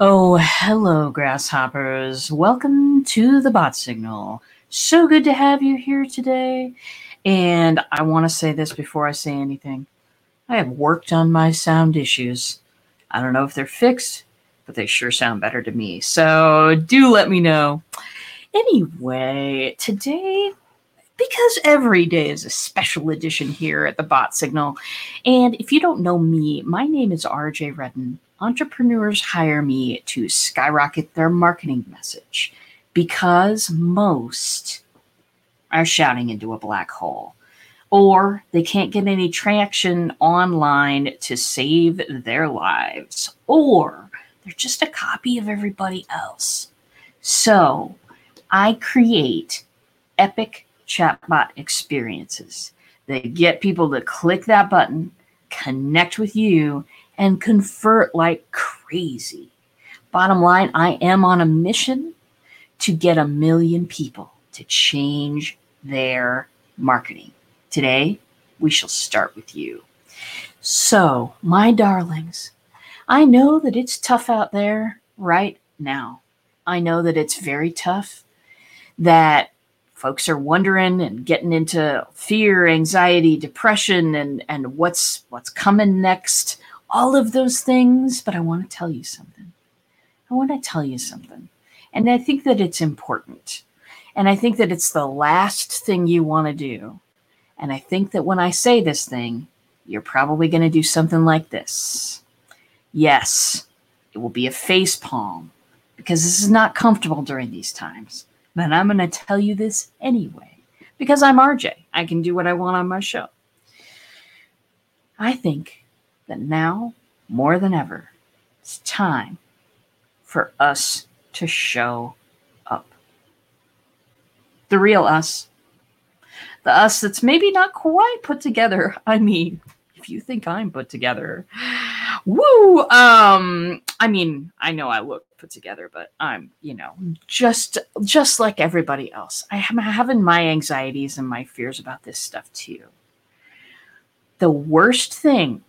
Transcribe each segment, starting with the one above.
Oh, hello, grasshoppers. Welcome to the bot signal. So good to have you here today. And I want to say this before I say anything. I have worked on my sound issues. I don't know if they're fixed, but they sure sound better to me. So do let me know. Anyway, today, because every day is a special edition here at the Bot Signal. And if you don't know me, my name is RJ Redden entrepreneurs hire me to skyrocket their marketing message because most are shouting into a black hole or they can't get any traction online to save their lives or they're just a copy of everybody else. So I create epic chatbot experiences that get people to click that button, connect with you, and convert like crazy. Bottom line, I am on a mission to get a million people to change their marketing. Today, we shall start with you. So, my darlings, I know that it's tough out there right now. I know that it's very tough, that folks are wondering and getting into fear, anxiety, depression, and, and what's what's coming next all of those things, but I want to tell you something. I want to tell you something. And I think that it's important. And I think that it's the last thing you want to do. And I think that when I say this thing, you're probably going to do something like this. Yes, it will be a face palm because this is not comfortable during these times. But I'm going to tell you this anyway because I'm RJ. I can do what I want on my show. I think that now, more than ever, it's time for us to show up. The real us. The us that's maybe not quite put together. I mean, if you think I'm put together, woo! Um, I mean, I know I look put together, but I'm, you know, just just like everybody else. I am having my anxieties and my fears about this stuff too. The worst thing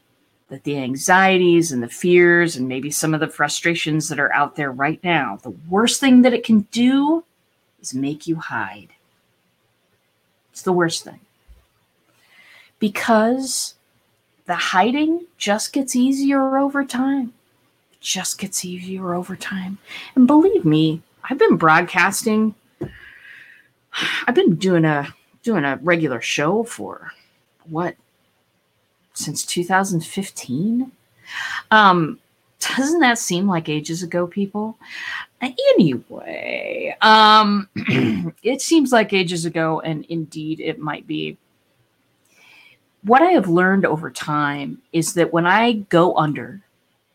that the anxieties and the fears and maybe some of the frustrations that are out there right now, the worst thing that it can do is make you hide. It's the worst thing. Because the hiding just gets easier over time. It just gets easier over time. And believe me, I've been broadcasting I've been doing a doing a regular show for what since 2015. Um, doesn't that seem like ages ago, people? Anyway, um, it seems like ages ago, and indeed it might be. What I have learned over time is that when I go under,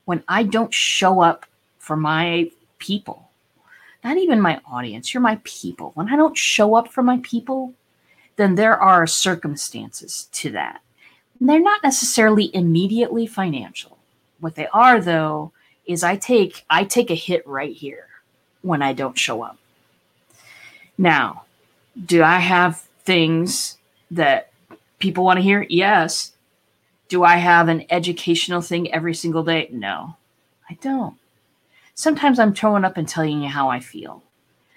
when I don't show up for my people, not even my audience, you're my people. When I don't show up for my people, then there are circumstances to that. They're not necessarily immediately financial. What they are though is I take I take a hit right here when I don't show up. Now, do I have things that people want to hear? Yes. Do I have an educational thing every single day? No, I don't. Sometimes I'm showing up and telling you how I feel.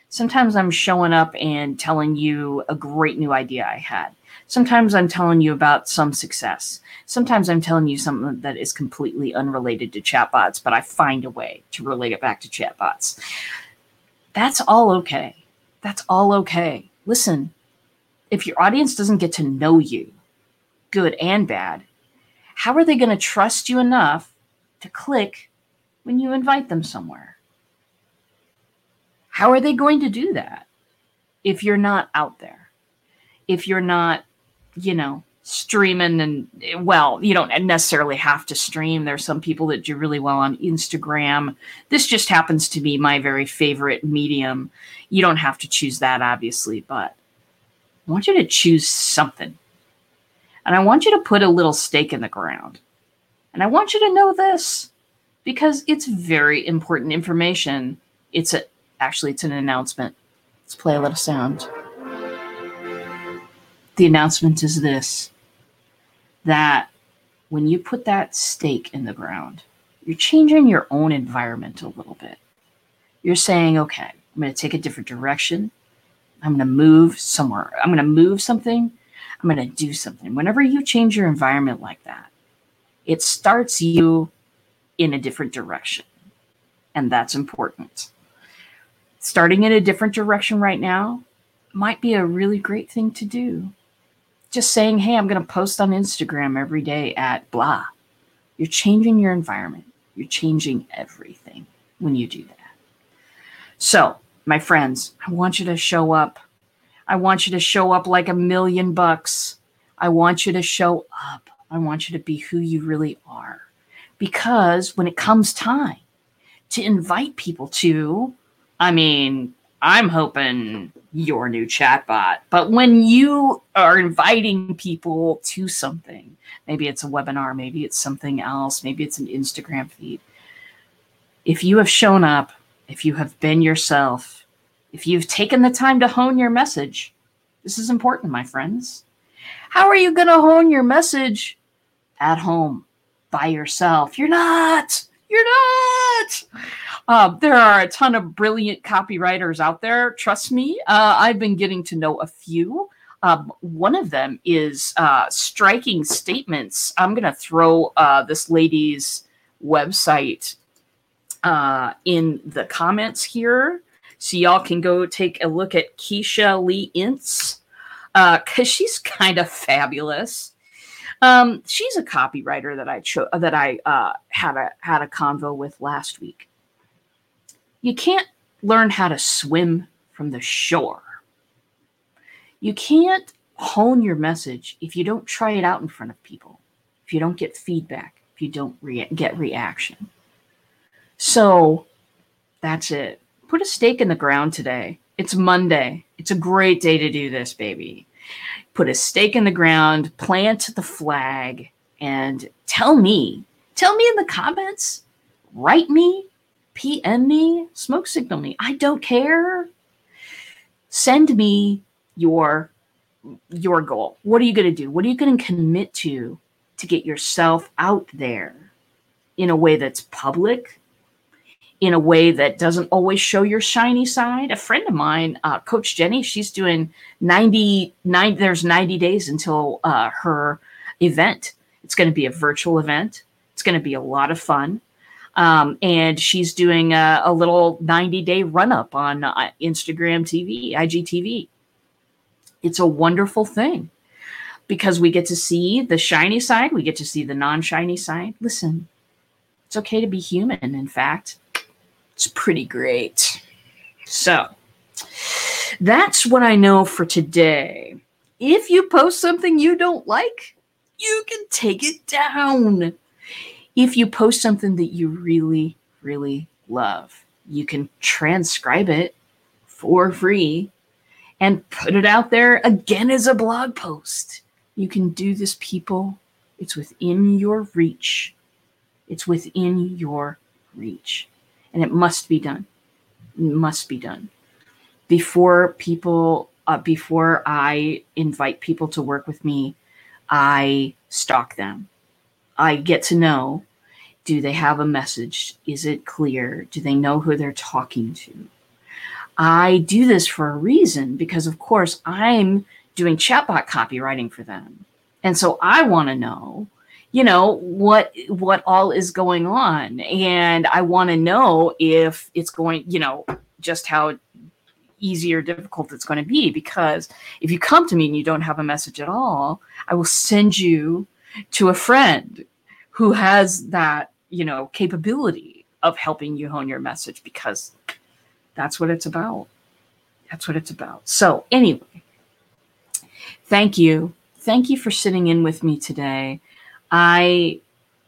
Sometimes I'm showing up and telling you a great new idea I had. Sometimes I'm telling you about some success. Sometimes I'm telling you something that is completely unrelated to chatbots, but I find a way to relate it back to chatbots. That's all okay. That's all okay. Listen, if your audience doesn't get to know you, good and bad, how are they going to trust you enough to click when you invite them somewhere? How are they going to do that if you're not out there? If you're not you know, streaming and well, you don't necessarily have to stream. There's some people that do really well on Instagram. This just happens to be my very favorite medium. You don't have to choose that, obviously, but I want you to choose something. And I want you to put a little stake in the ground. And I want you to know this because it's very important information. It's a actually it's an announcement. Let's play a little sound the announcement is this that when you put that stake in the ground, you're changing your own environment a little bit. You're saying, okay, I'm going to take a different direction. I'm going to move somewhere. I'm going to move something. I'm going to do something. Whenever you change your environment like that, it starts you in a different direction. And that's important. Starting in a different direction right now might be a really great thing to do. Just saying, hey, I'm going to post on Instagram every day at blah. You're changing your environment. You're changing everything when you do that. So, my friends, I want you to show up. I want you to show up like a million bucks. I want you to show up. I want you to be who you really are. Because when it comes time to invite people to, I mean, I'm hoping your new chatbot, but when you are inviting people to something, maybe it's a webinar, maybe it's something else, maybe it's an Instagram feed. If you have shown up, if you have been yourself, if you've taken the time to hone your message, this is important, my friends. How are you going to hone your message at home by yourself? You're not. You're not. Uh, there are a ton of brilliant copywriters out there. Trust me. Uh, I've been getting to know a few. Um, one of them is uh, striking statements. I'm going to throw uh, this lady's website uh, in the comments here. So y'all can go take a look at Keisha Lee Ince because uh, she's kind of fabulous. Um, she's a copywriter that I chose that I uh, had a had a convo with last week. You can't learn how to swim from the shore. You can't hone your message if you don't try it out in front of people, if you don't get feedback, if you don't get reaction. So that's it. Put a stake in the ground today. It's Monday. It's a great day to do this, baby put a stake in the ground, plant the flag, and tell me, tell me in the comments, write me, PM me, smoke signal me. I don't care. Send me your your goal. What are you going to do? What are you going to commit to to get yourself out there in a way that's public, in a way that doesn't always show your shiny side. A friend of mine, uh, Coach Jenny, she's doing 99, there's 90 days until uh, her event. It's going to be a virtual event. It's going to be a lot of fun. Um, and she's doing a, a little 90 day run up on uh, Instagram TV, IGTV. It's a wonderful thing because we get to see the shiny side, we get to see the non shiny side. Listen, it's okay to be human, in fact it's pretty great. So that's what I know for today. If you post something you don't like, you can take it down. If you post something that you really, really love, you can transcribe it for free and put it out there again as a blog post. You can do this, people. It's within your reach. It's within your reach and it must be done. It must be done before people. Uh, before I invite people to work with me, I stalk them. I get to know do they have a message? Is it clear? Do they know who they're talking to? I do this for a reason because, of course, I'm doing chatbot copywriting for them. And so I want to know you know what what all is going on. And i want to know if it's going you know just how easy or difficult it's going to be. Because if you come to me and you don't have a message at all i will send you to a friend who has that you know capability of helping you hone your message because that's what it's about. That's what it's about. So anyway thank you. Thank you for sitting in with me today I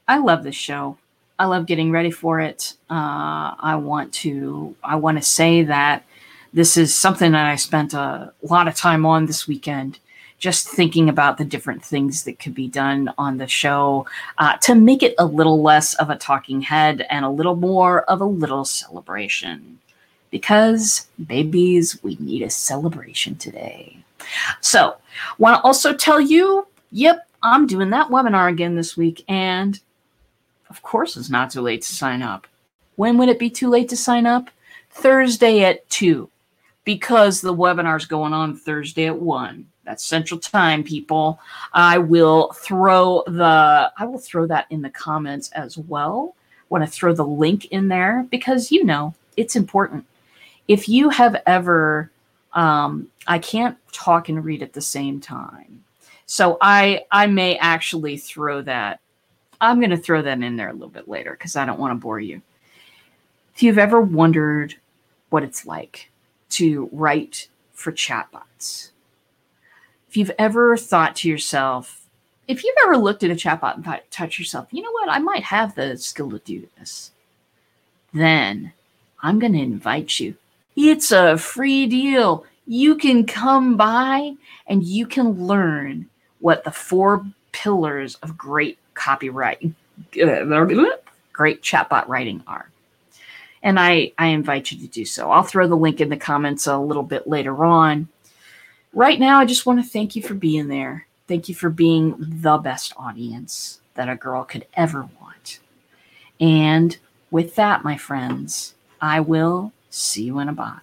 I love this show. I love getting ready for it. Uh, I want to I want to say that this is something that I spent a lot of time on this weekend, just thinking about the different things that could be done on the show uh, to make it a little less of a talking head and a little more of a little celebration. Because babies, we need a celebration today. So, want to also tell you, yep, I'm doing that webinar again this week, and Of course, it's not too late to sign up. When would it be too late to sign up? Thursday at 2, because the webinar's going on Thursday at 1. That's Central Time, people. I will throw the I will throw that in the comments as well. Want to throw the link in there because you know it's important. If you have ever um, I can't talk and read at the same time. So I I may actually throw that. I'm going to throw that in there a little bit later because I don't want to bore you. If you've ever wondered what it's like to write for chatbots, if you've ever thought to yourself, if you've ever looked at a chatbot and thought, touch yourself, you know what, I might have the skill to do this, then I'm going to invite you. It's a free deal. You can come by and you can learn what the four pillars of great copyright, uh, great chatbot writing are. And I, I invite you to do so. I'll throw the link in the comments a little bit later on. Right now, I just want to thank you for being there. Thank you for being the best audience that a girl could ever want. And with that, my friends, I will see you in a bot.